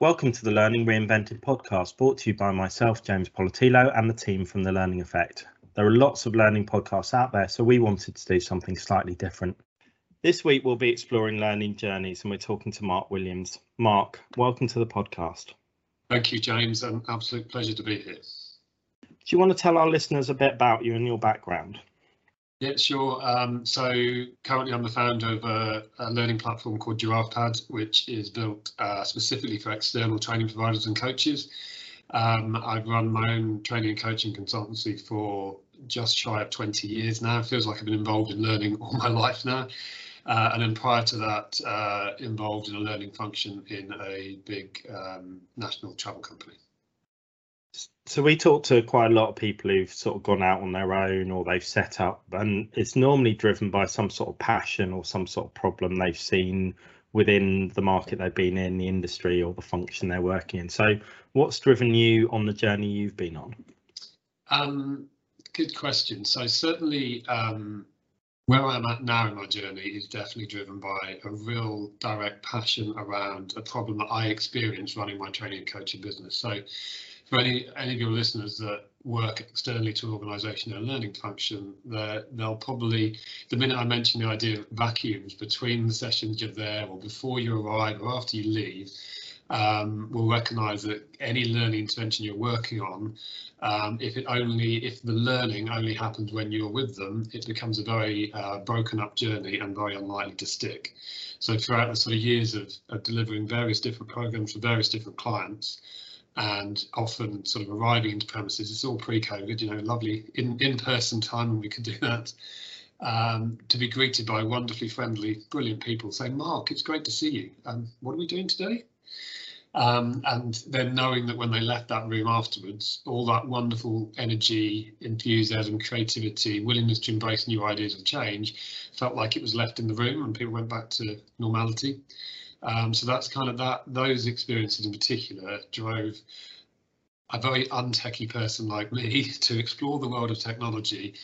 Welcome to the Learning Reinvented podcast, brought to you by myself, James Poletyllo, and the team from The Learning Effect. There are lots of learning podcasts out there, so we wanted to do something slightly different. This week, we'll be exploring learning journeys, and we're talking to Mark Williams. Mark, welcome to the podcast. Thank you, James. An absolute pleasure to be here. Do you want to tell our listeners a bit about you and your background? Yeah, sure. Um, so currently I'm the founder of a, a learning platform called GiraffePad, which is built uh, specifically for external training providers and coaches. Um, I've run my own training and coaching consultancy for just shy of 20 years now. It feels like I've been involved in learning all my life now. Uh, and then prior to that, uh, involved in a learning function in a big um, national travel company. So we talk to quite a lot of people who've sort of gone out on their own or they've set up, and it's normally driven by some sort of passion or some sort of problem they've seen within the market they've been in, the industry or the function they're working in. So, what's driven you on the journey you've been on? Um, good question. So certainly, um, where I'm at now in my journey is definitely driven by a real direct passion around a problem that I experienced running my training and coaching business. So for any any of your listeners that work externally to an organisation in a learning function, they'll probably, the minute I mention the idea of vacuums between the sessions you're there or before you arrive or after you leave, um, will recognise that any learning intervention you're working on, um, if it only, if the learning only happens when you're with them, it becomes a very uh, broken up journey and very unlikely to stick. So throughout the sort of years of, of delivering various different programs for various different clients, and often sort of arriving into premises. It's all pre-COVID, you know, lovely in in-person time when we could do that. Um, to be greeted by wonderfully friendly, brilliant people saying, "Mark, it's great to see you. Um, what are we doing today?" Um, and then knowing that when they left that room afterwards, all that wonderful energy, enthusiasm, creativity, willingness to embrace new ideas of change felt like it was left in the room and people went back to normality. Um, so that's kind of that. Those experiences in particular drove a very untechy person like me to explore the world of technology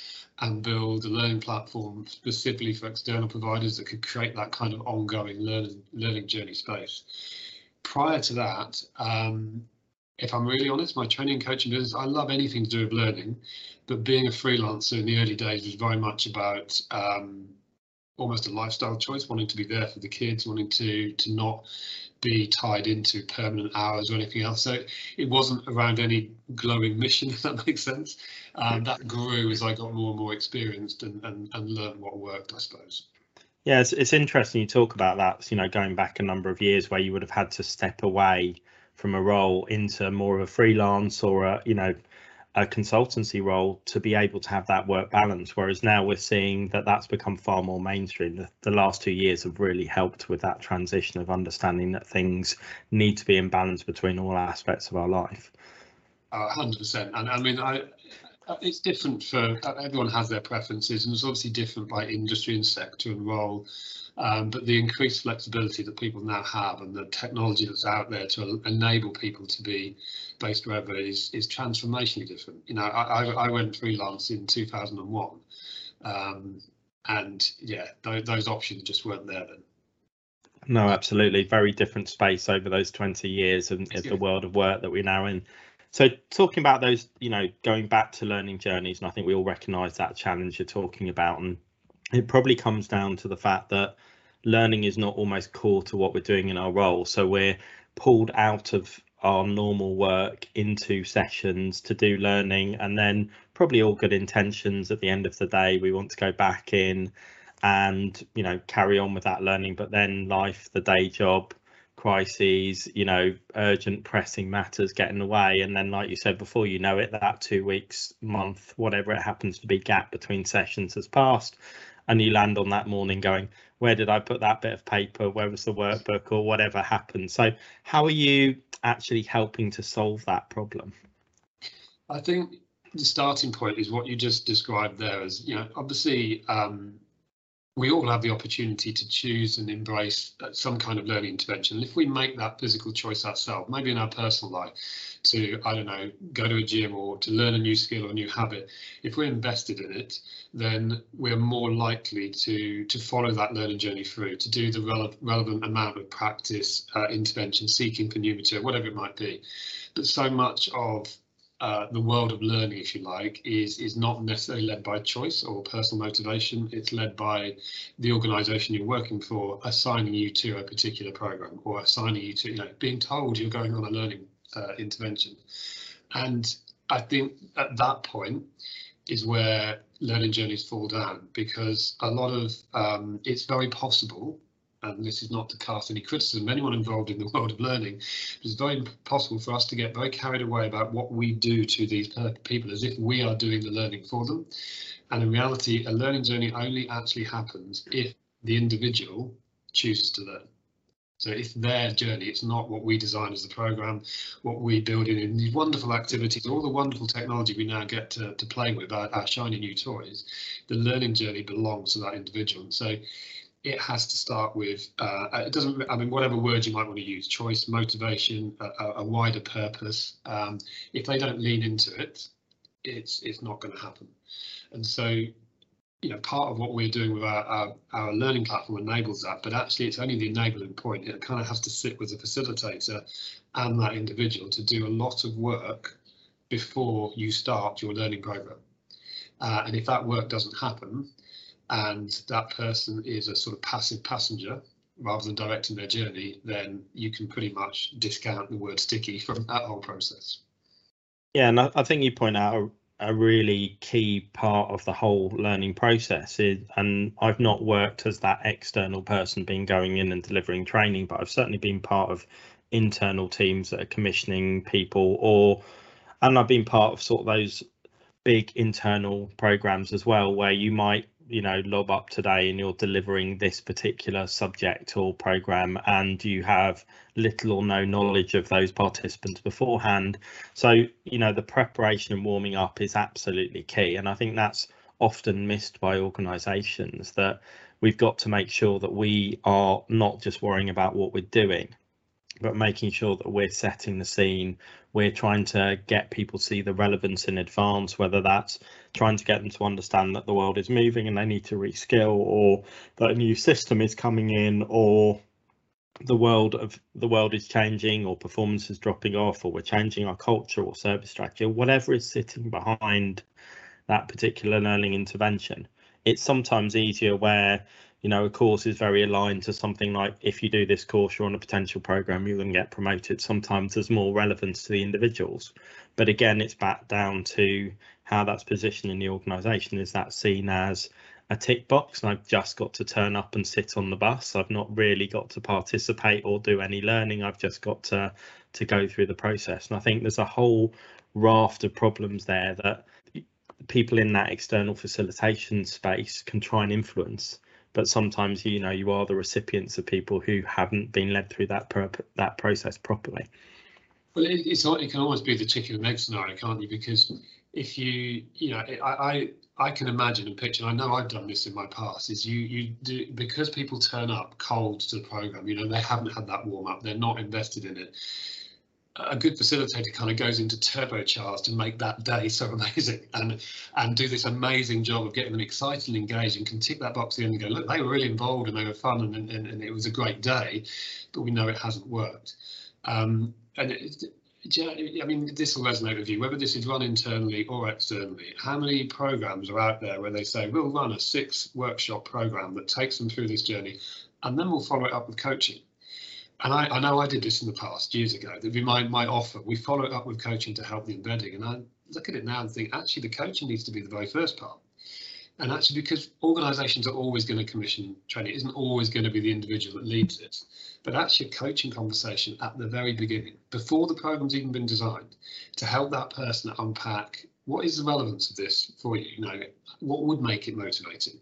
and build a learning platform specifically for external providers that could create that kind of ongoing learning learning journey space. Prior to that, um, if I'm really honest, my training and coaching business, I love anything to do with learning, but being a freelancer in the early days was very much about um, almost a lifestyle choice, wanting to be there for the kids, wanting to to not be tied into permanent hours or anything else. So it wasn't around any glowing mission, if that makes sense. Um, that grew as I got more and more experienced and, and, and learned what worked, I suppose. Yeah, it's, it's interesting you talk about that, you know, going back a number of years where you would have had to step away from a role into more of a freelance or a, you know, a consultancy role to be able to have that work balance. Whereas now we're seeing that that's become far more mainstream. The, the last two years have really helped with that transition of understanding that things need to be in balance between all aspects of our life. hundred percent. And I mean, I, it's different for everyone has their preferences, and it's obviously different by industry and sector and role. Um, but the increased flexibility that people now have and the technology that's out there to enable people to be based wherever is is transformationally different. You know, I, I went freelance in 2001, um, and yeah, th those options just weren't there then. No, absolutely. Very different space over those 20 years and yeah. the world of work that we're now in. So talking about those, you know, going back to learning journeys, and I think we all recognise that challenge you're talking about, and it probably comes down to the fact that learning is not almost core to what we're doing in our role. So we're pulled out of our normal work into sessions to do learning and then probably all good intentions at the end of the day we want to go back in and you know carry on with that learning but then life the day job crises you know urgent pressing matters get in the way. And then like you said before you know it that two weeks month whatever it happens to be gap between sessions has passed. And you land on that morning going where did i put that bit of paper? Where was the workbook? or whatever happened. So how are you actually helping to solve that problem? I think the starting point is what you just described there as you know obviously um, we all have the opportunity to choose and embrace some kind of learning intervention. If we make that physical choice ourselves, maybe in our personal life, to, I don't know, go to a gym or to learn a new skill or new habit, if we're invested in it, then we're more likely to, to follow that learning journey through, to do the rele relevant amount of practice, uh, intervention, seeking for new material, whatever it might be. But so much of uh, the world of learning, if you like, is is not necessarily led by choice or personal motivation. It's led by the organisation you're working for assigning you to a particular program or assigning you to, you know, being told you're going on a learning uh, intervention. And I think at that point is where learning journeys fall down because a lot of um, it's very possible and this is not to cast any criticism anyone involved in the world of learning, it's very possible for us to get very carried away about what we do to these people as if we are doing the learning for them. And in reality, a learning journey only actually happens if the individual chooses to learn. So it's their journey. It's not what we design as the program, what we build in, in these wonderful activities, all the wonderful technology we now get to, to play with, our, our shiny new toys. The learning journey belongs to that individual. So it has to start with uh, it doesn't i mean whatever word you might want to use choice motivation a, a wider purpose um, if they don't lean into it it's it's not going to happen. And so you know part of what we're doing with our, our, our learning platform enables that but actually it's only the enabling point. It kind of has to sit with the facilitator and that individual to do a lot of work before you start your learning program. Uh, and if that work doesn't happen and that person is a sort of passive passenger rather than directing their journey, then you can pretty much discount the word sticky from that whole process. Yeah, and I, think you point out a, a, really key part of the whole learning process is, and I've not worked as that external person being going in and delivering training, but I've certainly been part of internal teams that are commissioning people or and I've been part of sort of those big internal programs as well where you might you know lob up today and you're delivering this particular subject or program and you have little or no knowledge of those participants beforehand. So you know the preparation and warming up is absolutely key. And i think that's often missed by organizations that we've got to make sure that we are not just worrying about what we're doing but making sure that we're setting the scene. We're trying to get people to see the relevance in advance, whether that's trying to get them to understand that the world is moving and they need to reskill, or that a new system is coming in, or the world of the world is changing or performance is dropping off or we're changing our culture or service or whatever is sitting behind that particular learning intervention it's sometimes easier where you know, a course is very aligned to something like if you do this course, you're on a potential program, you're going to get promoted. Sometimes there's more relevance to the individuals. But again, it's back down to how that's positioned in the organisation. Is that seen as a tick box and I've just got to turn up and sit on the bus. I've not really got to participate or do any learning. I've just got to to go through the process. And I think there's a whole raft of problems there that people in that external facilitation space can try and influence but sometimes you know you are the recipients of people who haven't been led through that that process properly. Well, it, it's it can almost be the chicken and egg scenario, can't you? Because if you you know I, I I can imagine and picture. I know I've done this in my past. Is you you do because people turn up cold to the program. You know they haven't had that warm up. They're not invested in it a good facilitator kind of goes into turbocharge to make that day so amazing and and do this amazing job of getting them excited and engaged and can tick that box in and go look they were really involved and they were fun and, and, and it was a great day but we know it hasn't worked um, and it, I mean, this will resonate with you, whether this is run internally or externally. How many programs are out there where they say, we'll run a six workshop program that takes them through this journey, and then we'll follow it up with coaching and I, I, know I did this in the past years ago. That'd be my my offer. We follow it up with coaching to help the embedding, and I look at it now and think actually the coaching needs to be the very first part. And actually, because organisations are always going to commission training, it isn't always going to be the individual that leads it, but actually a coaching conversation at the very beginning, before the program's even been designed, to help that person unpack what is the relevance of this for you? You know, what would make it motivating?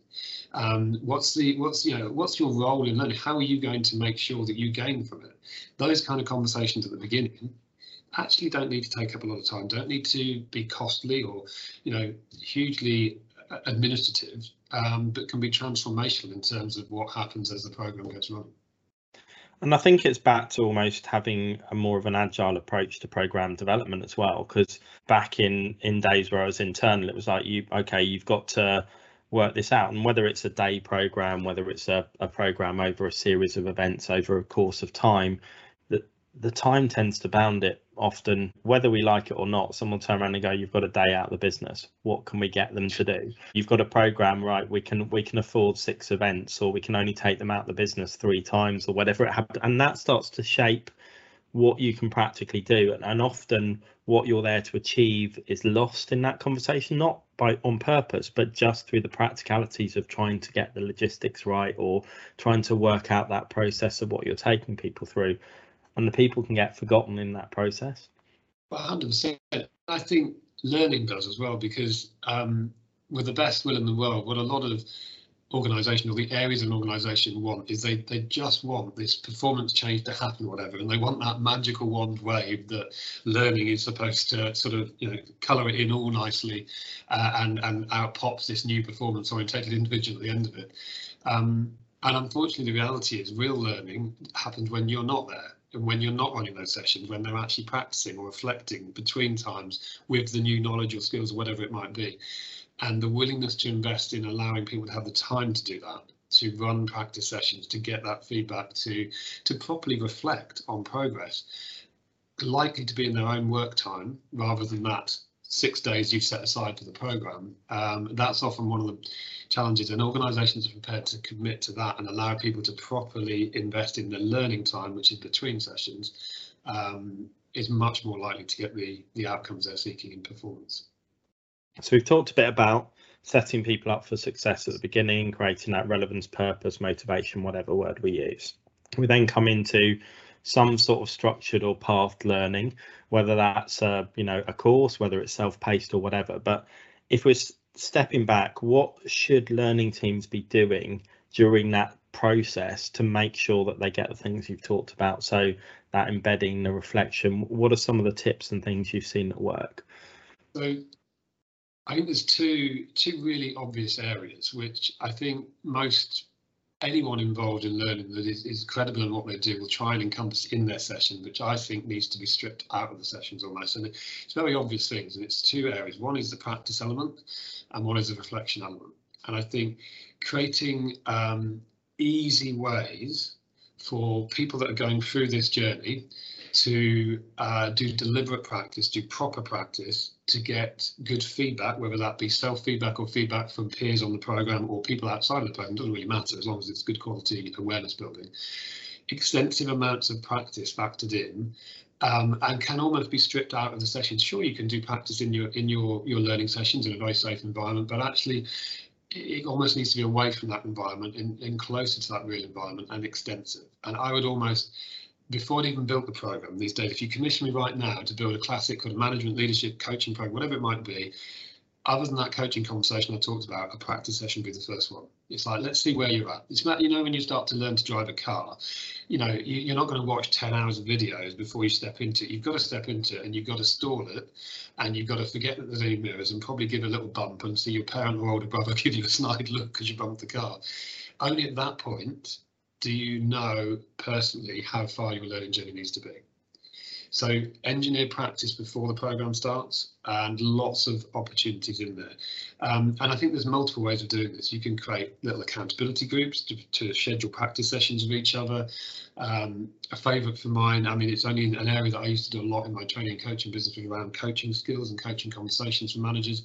Um, what's the what's you know what's your role in learning? How are you going to make sure that you gain from it? Those kind of conversations at the beginning actually don't need to take up a lot of time. Don't need to be costly or you know hugely administrative, um, but can be transformational in terms of what happens as the program goes running. And I think it's back to almost having a more of an agile approach to program development as well. Because back in in days where I was internal, it was like you okay, you've got to work this out, and whether it's a day program, whether it's a, a program over a series of events over a course of time, the time tends to bound it often, whether we like it or not, someone turn around and go, "You've got a day out of the business. What can we get them to do? You've got a program, right? We can we can afford six events, or we can only take them out of the business three times, or whatever it happens." And that starts to shape what you can practically do, and, and often what you're there to achieve is lost in that conversation, not by on purpose, but just through the practicalities of trying to get the logistics right or trying to work out that process of what you're taking people through and the people can get forgotten in that process. Well, 100%. I think learning does as well, because um, with the best will in the world, what a lot of organisation or the areas an organisation want is they they just want this performance change to happen, whatever, and they want that magical wand wave that learning is supposed to sort of you know colour it in all nicely, uh, and and out pops this new performance orientated individual at the end of it. Um, and unfortunately, the reality is real learning happens when you're not there when you're not running those sessions, when they're actually practicing or reflecting between times with the new knowledge or skills or whatever it might be. And the willingness to invest in allowing people to have the time to do that, to run practice sessions, to get that feedback, to to properly reflect on progress, likely to be in their own work time rather than that six days you've set aside for the program. Um, that's often one of the challenges and organisations are prepared to commit to that and allow people to properly invest in the learning time, which is between sessions, um, is much more likely to get the, the outcomes they're seeking in performance. So we've talked a bit about setting people up for success at the beginning, creating that relevance, purpose, motivation, whatever word we use. We then come into some sort of structured or pathed learning, whether that's a, you know a course, whether it's self-paced or whatever. But if we're stepping back, what should learning teams be doing during that process to make sure that they get the things you've talked about? So that embedding, the reflection. What are some of the tips and things you've seen that work? So I think there's two two really obvious areas which I think most anyone involved in learning that is, is credible in what they do will try and encompass in their session, which I think needs to be stripped out of the sessions almost. And it's very obvious things, and it's two areas. One is the practice element, and one is the reflection element. And I think creating um, easy ways for people that are going through this journey to uh, do deliberate practice, do proper practice to get good feedback, whether that be self-feedback or feedback from peers on the program or people outside of the program, doesn't really matter as long as it's good quality awareness building. Extensive amounts of practice factored in um, and can almost be stripped out of the sessions. Sure, you can do practice in your in your your learning sessions in a very safe environment, but actually it almost needs to be away from that environment and, and closer to that real environment and extensive. And I would almost before I'd even built the program these days, if you commission me right now to build a classic or a management leadership coaching program, whatever it might be, other than that coaching conversation I talked about, a practice session would be the first one. It's like, let's see where you're at. It's about, you know, when you start to learn to drive a car, you know, you, are not going to watch 10 hours of videos before you step into it. You've got to step into it and you've got to stall it and you've got to forget that there's any mirrors and probably give a little bump and see your parent or older brother give you a snide look because you bumped the car. Only at that point do you know personally how far your learning journey needs to be? So engineer practice before the program starts and lots of opportunities in there. Um, and I think there's multiple ways of doing this. You can create little accountability groups to, to schedule practice sessions with each other. Um, a favourite for mine, I mean, it's only an area that I used to do a lot in my training and coaching business around coaching skills and coaching conversations for managers.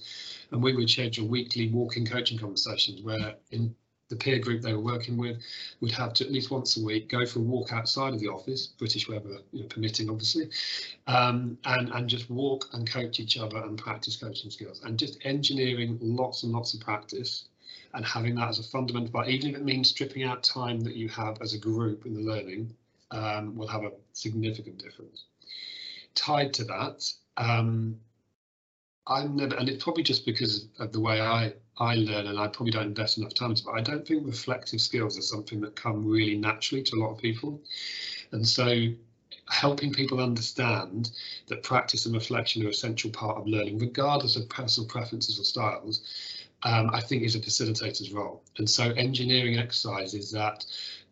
And we would schedule weekly walking coaching conversations where in the peer group they were working with would have to at least once a week go for a walk outside of the office, British weather you know, permitting, obviously, um, and and just walk and coach each other and practice coaching skills and just engineering lots and lots of practice and having that as a fundamental part, even if it means stripping out time that you have as a group in the learning, um, will have a significant difference. Tied to that, um, I'm never, and it's probably just because of the way I I learn, and I probably don't invest enough time. But I don't think reflective skills are something that come really naturally to a lot of people, and so helping people understand that practice and reflection are essential part of learning, regardless of personal preferences or styles, um, I think is a facilitator's role. And so engineering exercises that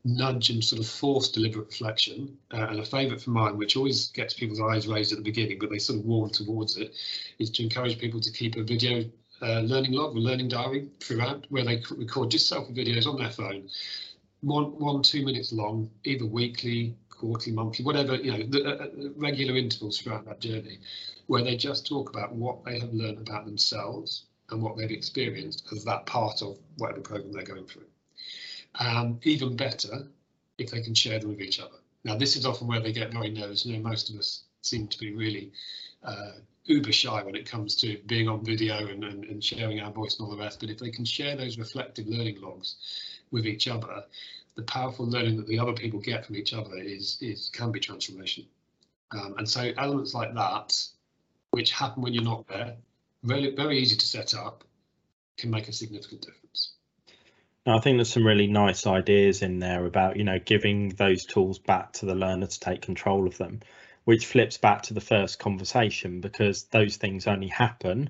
nudge and sort of force deliberate reflection. Uh, and a favourite for mine, which always gets people's eyes raised at the beginning, but they sort of warm towards it, is to encourage people to keep a video uh, learning log or learning diary throughout, where they record just selfie videos on their phone, one, one, two minutes long, either weekly, quarterly, monthly, whatever, you know, the, uh, uh, regular intervals throughout that journey, where they just talk about what they have learned about themselves and what they've experienced as that part of whatever program they're going through. Um, even better if they can share them with each other. Now, this is often where they get very nervous. You know, most of us seem to be really uh, uber shy when it comes to being on video and, and, and sharing our voice and all the rest. But if they can share those reflective learning logs with each other, the powerful learning that the other people get from each other is is can be transformation. Um, and so elements like that, which happen when you're not there, very very easy to set up, can make a significant difference. I think there's some really nice ideas in there about, you know, giving those tools back to the learner to take control of them, which flips back to the first conversation because those things only happen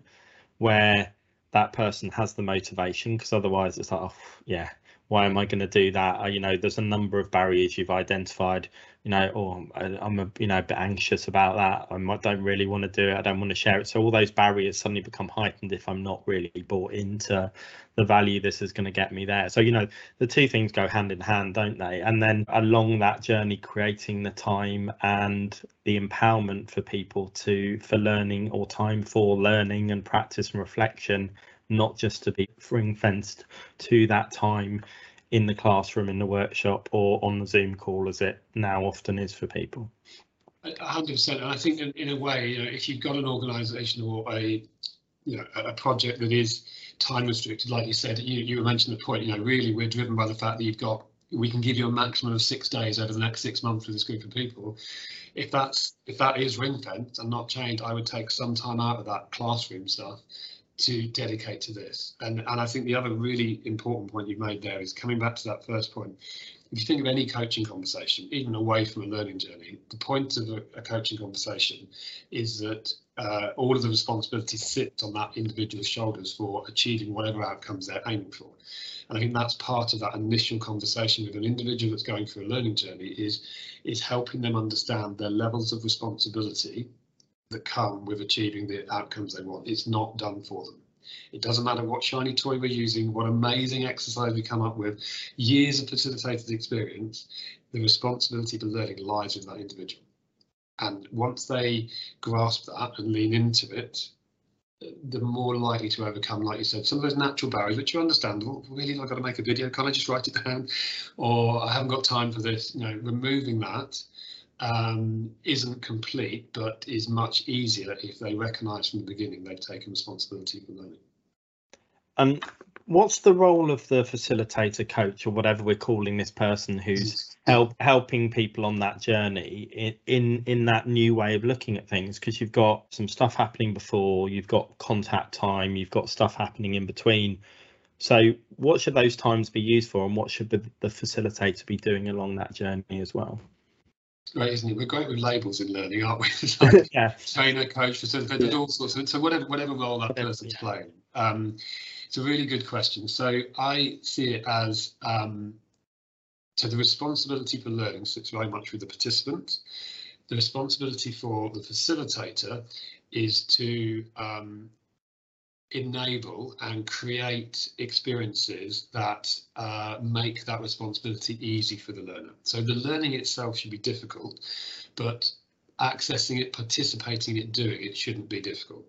where that person has the motivation because otherwise it's like, oh, yeah, why am I going to do that? You know, there's a number of barriers you've identified. You know, or oh, I'm a you know a bit anxious about that. I don't really want to do it. I don't want to share it. So all those barriers suddenly become heightened if I'm not really bought into the value this is going to get me there. So you know, the two things go hand in hand, don't they? And then along that journey, creating the time and the empowerment for people to for learning or time for learning and practice and reflection not just to be ring fenced to that time in the classroom, in the workshop, or on the Zoom call, as it now often is for people. hundred percent, and I think in, in, a way, you know, if you've got an organisation or a you know a project that is time restricted, like you said, you you mentioned the point. You know, really, we're driven by the fact that you've got we can give you a maximum of six days over the next six months with this group of people. If that's if that is ring fenced and not changed, I would take some time out of that classroom stuff to dedicate to this. And, and I think the other really important point you've made there is coming back to that first point. If you think of any coaching conversation, even away from a learning journey, the point of a, a coaching conversation is that uh, all of the responsibility sits on that individual's shoulders for achieving whatever outcomes they're aiming for. And I think that's part of that initial conversation with an individual that's going through a learning journey is, is helping them understand their levels of responsibility that come with achieving the outcomes they want. It's not done for them. It doesn't matter what shiny toy we're using, what amazing exercise we come up with, years of facilitated experience, the responsibility for learning lies with that individual. And once they grasp that and lean into it, the more likely to overcome, like you said, some of those natural barriers, which are understandable. Really, I've got to make a video. Can't I just write it down? Or I haven't got time for this. You know, removing that um, isn't complete, but is much easier if they recognise from the beginning they've taken responsibility for learning. And what's the role of the facilitator coach or whatever we're calling this person who's help helping people on that journey in in, in that new way of looking at things? Because you've got some stuff happening before you've got contact time you've got stuff happening in between. So what should those times be used for and what should the, the facilitator be doing along that journey as well great, isn't it? We're great with labels in learning, aren't we? yeah. Trainer, coach, facilitator, yeah. all sorts of so whatever whatever role that person's yeah. playing. Um, it's a really good question. So I see it as um, so the responsibility for learning sits very much with the participant. The responsibility for the facilitator is to um, enable and create experiences that uh, make that responsibility easy for the learner. So the learning itself should be difficult, but accessing it, participating in it, doing it shouldn't be difficult.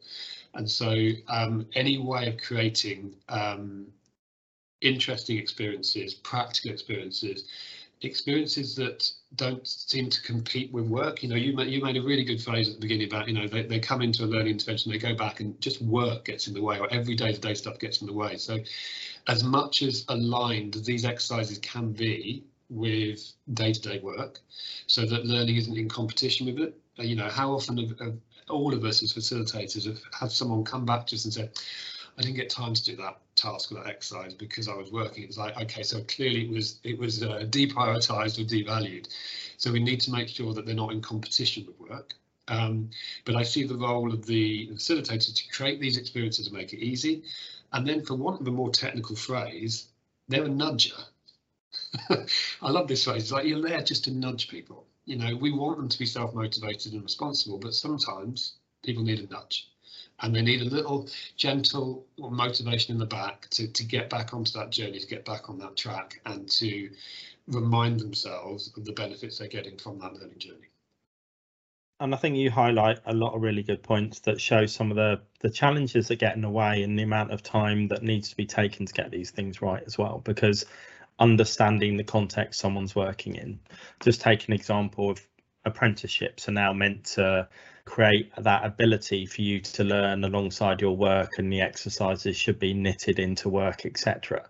And so um, any way of creating um, interesting experiences, practical experiences, experiences that don't seem to compete with work. You know, you made, you made a really good phrase at the beginning about, you know, they, they come into a learning intervention, they go back and just work gets in the way or every day to day stuff gets in the way. So as much as aligned these exercises can be with day to day work so that learning isn't in competition with it. You know, how often have, have all of us as facilitators have had someone come back to us and say, I didn't get time to do that task or that exercise because I was working. It was like, okay, so clearly it was it was uh, deprioritized or devalued. So we need to make sure that they're not in competition with work. Um, but I see the role of the facilitator to create these experiences and make it easy. And then, for want of a more technical phrase, they're a nudger. I love this phrase. It's like you're there just to nudge people. You know, we want them to be self motivated and responsible, but sometimes people need a nudge and they need a little gentle motivation in the back to, to get back onto that journey, to get back on that track, and to remind themselves of the benefits they're getting from that learning journey. And I think you highlight a lot of really good points that show some of the the challenges that get in the way and the amount of time that needs to be taken to get these things right as well. Because understanding the context someone's working in, just take an example of apprenticeships are now meant to create that ability for you to learn alongside your work and the exercises should be knitted into work etc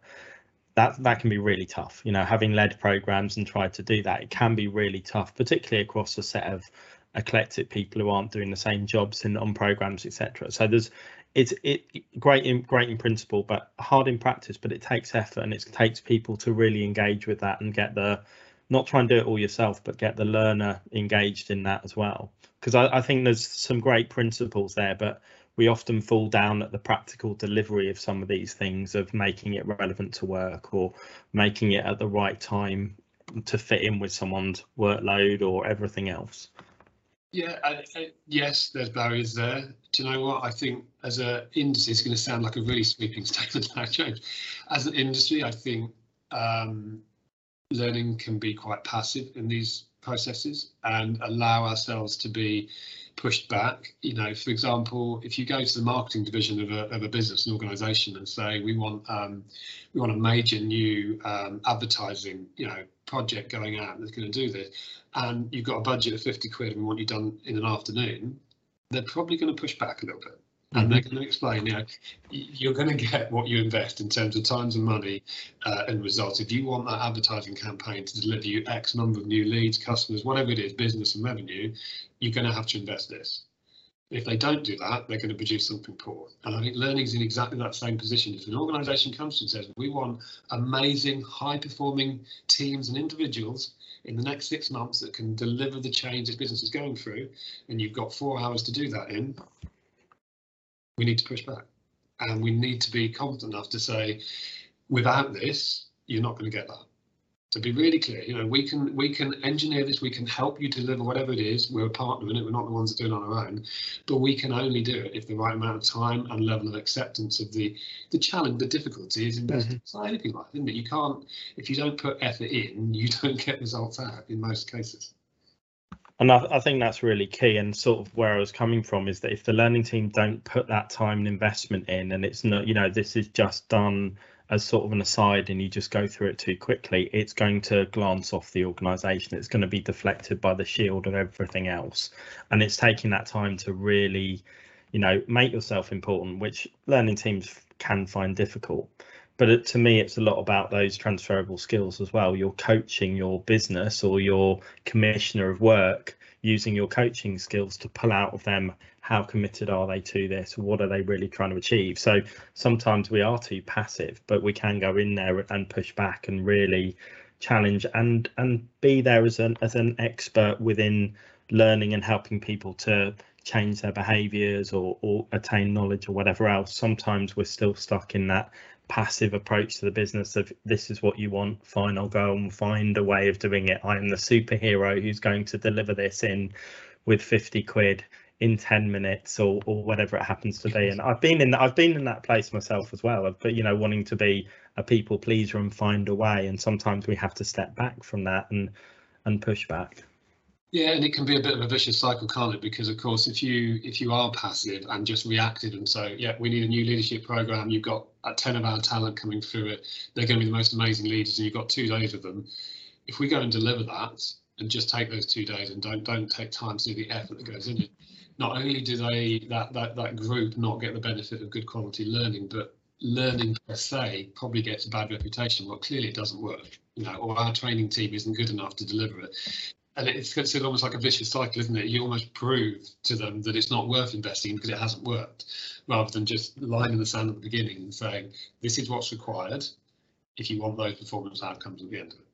that that can be really tough. You know having led programs and tried to do that it can be really tough particularly across a set of eclectic people who aren't doing the same jobs in on programs etc so there's it's it great in great in principle but hard in practice but it takes effort and it takes people to really engage with that and get the not try and do it all yourself, but get the learner engaged in that as well. Because I, I, think there's some great principles there, but we often fall down at the practical delivery of some of these things of making it relevant to work or making it at the right time to fit in with someone's workload or everything else. Yeah, yes, there's barriers there. Do you know what? I think as an industry, it's going to sound like a really sweeping statement. I change as an industry, I think um, learning can be quite passive in these processes and allow ourselves to be pushed back. You know, for example, if you go to the marketing division of a, of a business, an organisation, and say we want um, we want a major new um, advertising, you know, project going out that's going to do this, and you've got a budget of 50 quid and we want you done in an afternoon, they're probably going to push back a little bit and they're going to explain, you know, you're going to get what you invest in terms of times and money uh, and results. If you want that advertising campaign to deliver you X number of new leads, customers, whatever it is, business and revenue, you're going to have to invest this. If they don't do that, they're going to produce something poor. And I think learning is in exactly that same position. If an organisation comes to and says, we want amazing, high performing teams and individuals in the next six months that can deliver the change this business is going through, and you've got four hours to do that in, we need to push back. And we need to be confident enough to say, without this, you're not going to get that. To be really clear, you know, we can we can engineer this, we can help you deliver whatever it is. We're a partner in it, we're not the ones that do it on our own, but we can only do it if the right amount of time and level of acceptance of the the challenge, the difficulty is invested mm-hmm. in anything like, isn't it? You can't if you don't put effort in, you don't get results out in most cases. And I, I, think that's really key. And sort of where I was coming from is that if the learning team don't put that time and investment in, and it's not, you know, this is just done as sort of an aside and you just go through it too quickly, it's going to glance off the organization. It's going to be deflected by the shield of everything else. And it's taking that time to really, you know, make yourself important, which learning teams can find difficult but it, to me it's a lot about those transferable skills as well. You're coaching your business or your commissioner of work using your coaching skills to pull out of them how committed are they to this? What are they really trying to achieve? So sometimes we are too passive but we can go in there and push back and really challenge and and be there as an as an expert within learning and helping people to change their behaviors or, or attain knowledge or whatever else. Sometimes we're still stuck in that passive approach to the business of this is what you want fine i'll go and find a way of doing it. I am the superhero who's going to deliver this in with 50 quid in 10 minutes or or whatever it happens to be. And i've been in i've been in that place myself as well but you know wanting to be a people pleaser and find a way. And sometimes we have to step back from that and and push back yeah, and it can be a bit of a vicious cycle, can't it? Because of course, if you if you are passive and just reactive and so yeah, we need a new leadership program. You've got a ten of our talent coming through it. They're going to be the most amazing leaders, and you've got two days of them. If we go and deliver that and just take those two days and don't don't take time to do the effort that goes in it, not only do they that that that group not get the benefit of good quality learning, but learning per se probably gets a bad reputation. Well, clearly it doesn't work, you know, or our training team isn't good enough to deliver it and it's considered almost like a vicious cycle, isn't it? You almost prove to them that it's not worth investing because it hasn't worked, rather than just lying in the sand at the beginning and saying, this is what's required if you want those performance outcomes at the end of it.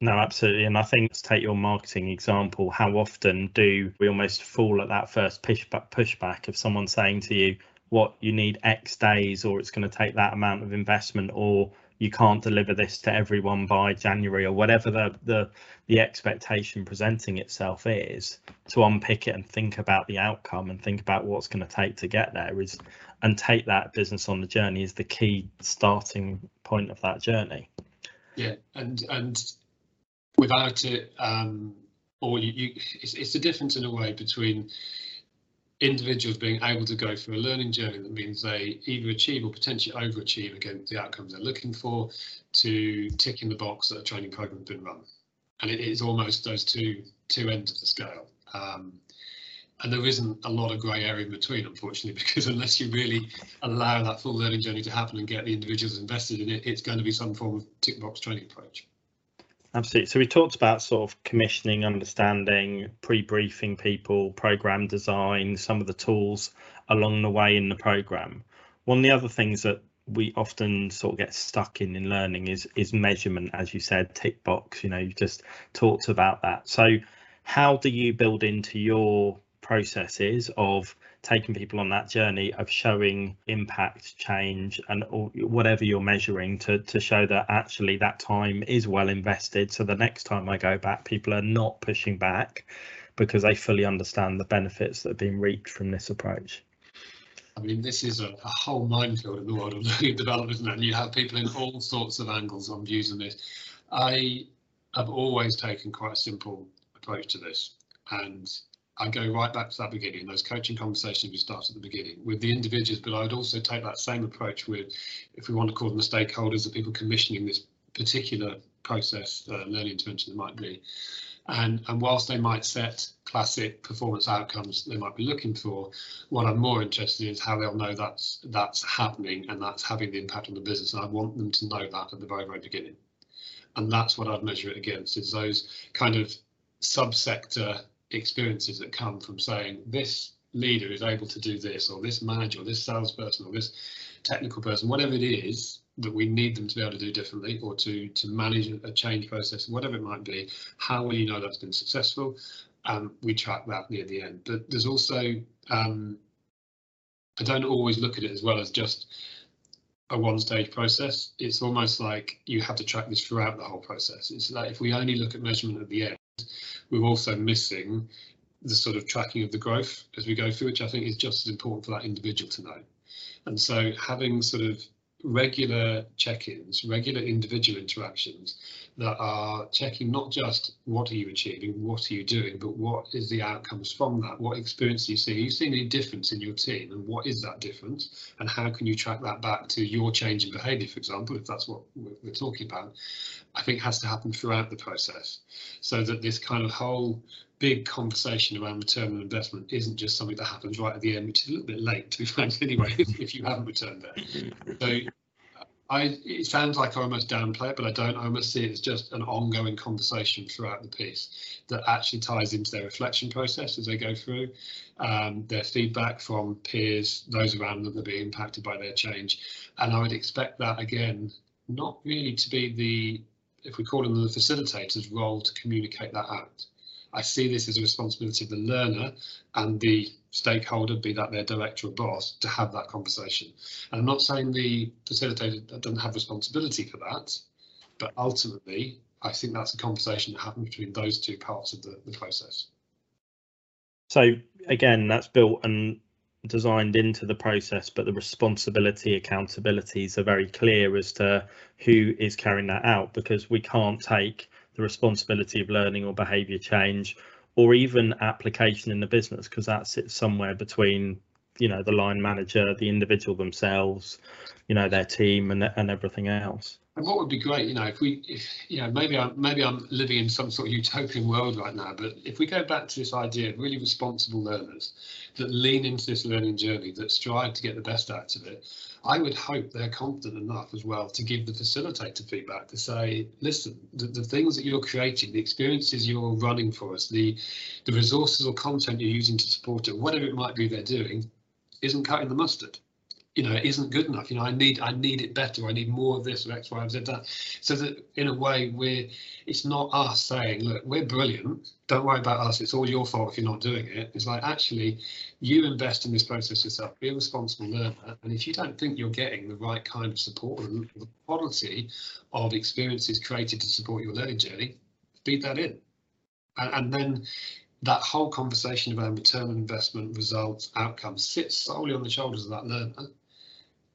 No, absolutely. And I think let's take your marketing example. How often do we almost fall at that first pushback pushback of someone saying to you, what you need X days, or it's going to take that amount of investment, or you can't deliver this to everyone by January, or whatever the the the expectation presenting itself is, to unpick it and think about the outcome and think about what's going to take to get there is, and take that business on the journey is the key starting point of that journey. Yeah, and and without it, um, or you, you it's, it's the difference in a way between individuals being able to go through a learning journey that means they either achieve or potentially overachieve against the outcomes they're looking for to ticking the box that a training program has been run. And it is almost those two two ends of the scale. Um, and there isn't a lot of grey area in between, unfortunately, because unless you really allow that full learning journey to happen and get the individuals invested in it, it's going to be some form of tick box training approach. Absolutely. So we talked about sort of commissioning, understanding, pre-briefing people, program design, some of the tools along the way in the program. One of the other things that we often sort of get stuck in in learning is is measurement, as you said, tick box. You know, you just talked about that. So how do you build into your processes of taking people on that journey of showing impact change and whatever you're measuring to to show that actually that time is well invested. So the next time i go back people are not pushing back because they fully understand the benefits that have been reaped from this approach. I mean, this is a, a whole minefield in the world of learning development, and you have people in all sorts of angles on views on this. I have always taken quite a simple approach to this, and I go right back to that beginning, those coaching conversations we start at the beginning with the individuals, but I would also take that same approach with, if we want to call them the stakeholders, the people commissioning this particular process, uh, learning intervention that might be. And, and whilst they might set classic performance outcomes they might be looking for, what I'm more interested in is how they'll know that's that's happening and that's having the impact on the business. And I want them to know that at the very, very beginning. And that's what I'd measure it against is those kind of subsector experiences that come from saying this leader is able to do this or this manager or this salesperson or this technical person whatever it is that we need them to be able to do differently or to to manage a change process whatever it might be how will you know that's been successful? Um, we track that near the end. But there's also um, I don't always look at it as well as just a one stage process. It's almost like you have to track this throughout the whole process. It's like if we only look at measurement at the end we're also missing the sort of tracking of the growth as we go through, which I think is just as important for that individual to know. And so having sort of regular check-ins, regular individual interactions that are checking not just what are you achieving, what are you doing, but what is the outcomes from that? What experience do you see? Are you seeing any difference in your team and what is that difference? And how can you track that back to your change in behaviour, for example, if that's what we're talking about, I think has to happen throughout the process so that this kind of whole big conversation around return on investment isn't just something that happens right at the end, which is a little bit late to be frank anyway, if you haven't returned there. So I it sounds like I almost downplay it, but I don't. I almost see it as just an ongoing conversation throughout the piece that actually ties into their reflection process as they go through, um, their feedback from peers, those around them that are being impacted by their change, and I would expect that again, not really to be the if we call them the facilitators role to communicate that out. I see this as a responsibility of the learner and the stakeholder, be that their director or boss, to have that conversation. And I'm not saying the facilitator doesn't have responsibility for that, but ultimately, I think that's a conversation that happens between those two parts of the, the process. So again, that's built and designed into the process, but the responsibility accountabilities are very clear as to who is carrying that out because we can't take the responsibility of learning or behavior change or even application in the business because that sits somewhere between you know the line manager the individual themselves you know their team and, and everything else what would be great you know if we if you know maybe i'm maybe i'm living in some sort of utopian world right now but if we go back to this idea of really responsible learners that lean into this learning journey that strive to get the best out of it I would hope they're confident enough as well to give the facilitator feedback to say, listen, the, the things that you're creating, the experiences you're running for us, the the resources or content you're using to support it, whatever it might be they're doing, isn't cutting the mustard. You know, isn't good enough. You know, I need I need it better. I need more of this or X, Y, Z that. So that in a way, we're it's not us saying, look, we're brilliant. Don't worry about us. It's all your fault if you're not doing it. It's like actually, you invest in this process yourself. Be a responsible learner. And if you don't think you're getting the right kind of support and the quality of experiences created to support your learning journey, feed that in. And, and then that whole conversation about return on investment, results, outcomes sits solely on the shoulders of that learner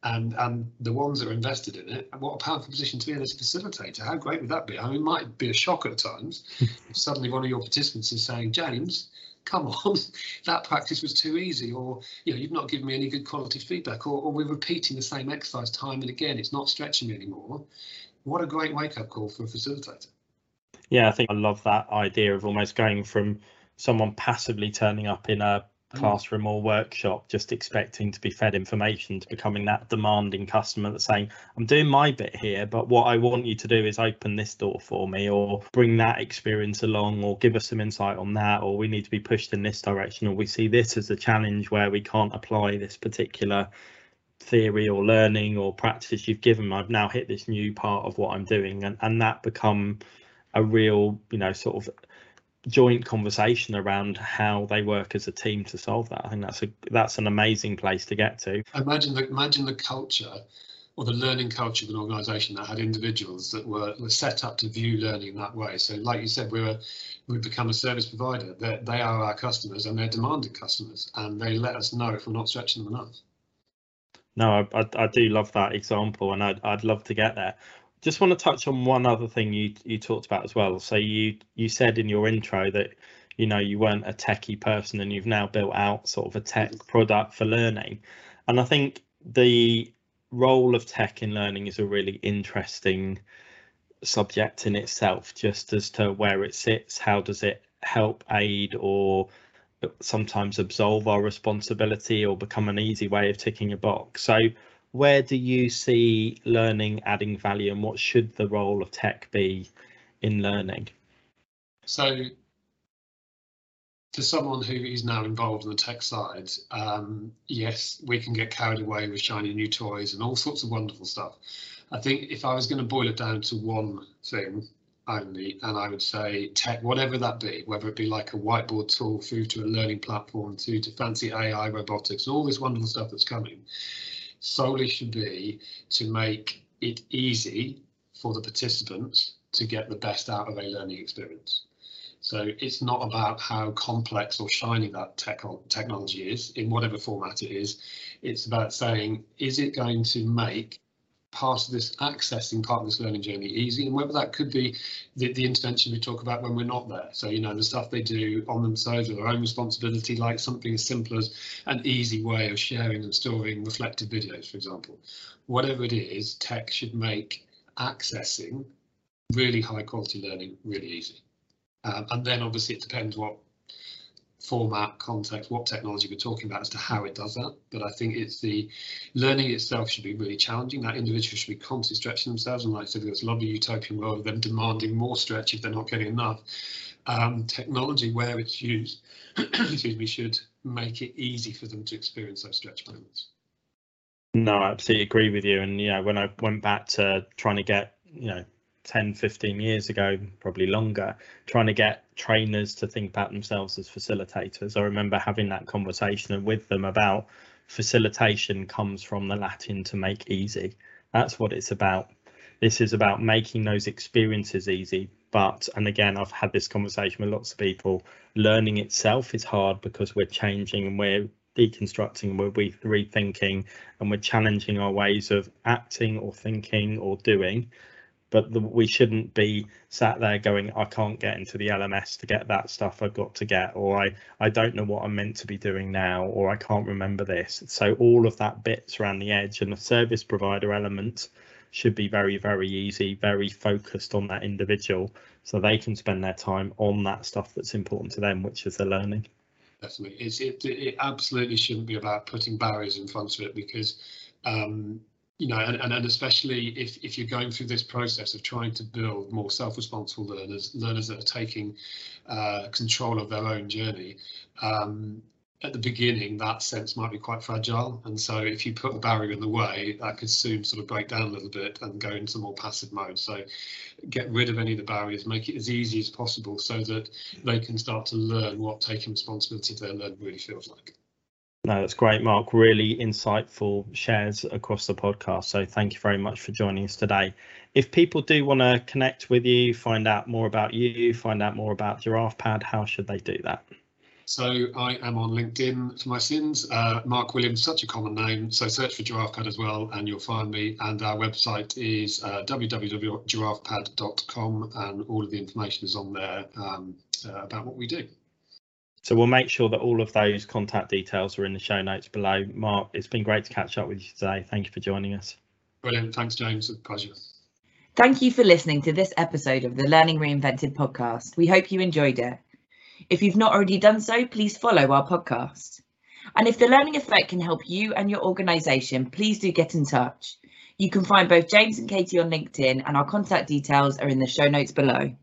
and and the ones that are invested in it, what a powerful position to be in as a facilitator. How great would that be? I mean, it might be a shock at times if suddenly one of your participants is saying, James, come on, that practice was too easy, or you know, you've not given me any good quality feedback, or, or we're repeating the same exercise time and again, it's not stretching me anymore. What a great wake-up call for a facilitator. Yeah, I think I love that idea of almost going from someone passively turning up in a. Mm. classroom or workshop just expecting to be fed information to becoming that demanding customer that's saying i'm doing my bit here but what i want you to do is open this door for me or bring that experience along or give us some insight on that or we need to be pushed in this direction or we see this as a challenge where we can't apply this particular theory or learning or practice you've given i've now hit this new part of what i'm doing. And and that become a real you know sort of joint conversation around how they work as a team to solve that. I think that's a that's an amazing place to get to. Imagine the imagine the culture or the learning culture of an organisation that had individuals that were, were set up to view learning that way. So, like you said, we were we become a service provider. They're, they are our customers and they're demanding customers, and they let us know if we're not stretching them enough. No, I, I, I do love that example, and I'd I'd love to get there just want to touch on one other thing you you talked about as well. So you you said in your intro that you know you weren't a techie person and you've now built out sort of a tech mm-hmm. product for learning. And I think the role of tech in learning is a really interesting subject in itself, just as to where it sits, how does it help aid or sometimes absolve our responsibility or become an easy way of ticking a box. So where do you see learning adding value and what should the role of tech be in learning? So to someone who is now involved in the tech side, um, yes, we can get carried away with shiny new toys and all sorts of wonderful stuff. I think if I was going to boil it down to one thing only, and I would say tech, whatever that be, whether it be like a whiteboard tool through to a learning platform to, to fancy AI, robotics, all this wonderful stuff that's coming, solely should be to make it easy for the participants to get the best out of a learning experience. So it's not about how complex or shiny that tech technology is in whatever format it is. It's about saying, is it going to make part of this accessing part of this learning journey easy. And whether that could be the, the intervention we talk about when we're not there. So you know the stuff they do on themselves or their own responsibility like something as simple as an easy way of sharing and storing reflective videos for example. Whatever it is tech should make accessing really high quality learning really easy. Um, and then obviously it depends what format, context, what technology we're talking about as to how it does that. But I think it's the learning itself should be really challenging. That individual should be constantly stretching themselves. And like I said, there's a lovely utopian world of them demanding more stretch if they're not getting enough. Um, technology, where it's used, excuse me, should make it easy for them to experience those stretch moments. No, I absolutely agree with you. And, you know, when I went back to trying to get, you know, 10, 15 years ago, probably longer, trying to get trainers to think about themselves as facilitators. I remember having that conversation with them about facilitation comes from the Latin to make easy. That's what it's about. This is about making those experiences easy. But, and again, I've had this conversation with lots of people, learning itself is hard because we're changing and we're deconstructing, and we're rethinking, and we're challenging our ways of acting or thinking or doing but the, we shouldn't be sat there going i can't get into the lms to get that stuff i've got to get or i i don't know what i'm meant to be doing now or i can't remember this. So all of that bits around the edge and the service provider element should be very very easy very focused on that individual so they can spend their time on that stuff that's important to them which is the learning. Definitely. It, it absolutely shouldn't be about putting barriers in front of it because um, you know, and, and, especially if, if you're going through this process of trying to build more self-responsible learners, learners that are taking uh, control of their own journey, um, at the beginning, that sense might be quite fragile. And so if you put a barrier in the way, that could soon sort of break down a little bit and go into more passive mode. So get rid of any of the barriers, make it as easy as possible so that they can start to learn what taking responsibility for their learning really feels like. No, that's great, Mark. Really insightful shares across the podcast. So thank you very much for joining us today. If people do want to connect with you, find out more about you, find out more about Giraffe Pad, how should they do that? So I am on LinkedIn for my sins. Uh, Mark Williams, such a common name. So search for GiraffePad as well, and you'll find me. And our website is uh, www.giraffepad.com, and all of the information is on there um, uh, about what we do. So we'll make sure that all of those contact details are in the show notes below. Mark, it's been great to catch up with you today. Thank you for joining us. Brilliant. Thanks, James. A pleasure. Thank you for listening to this episode of the Learning Reinvented podcast. We hope you enjoyed it. If you've not already done so, please follow our podcast. And if the learning effect can help you and your organisation, please do get in touch. You can find both James and Katie on LinkedIn, and our contact details are in the show notes below.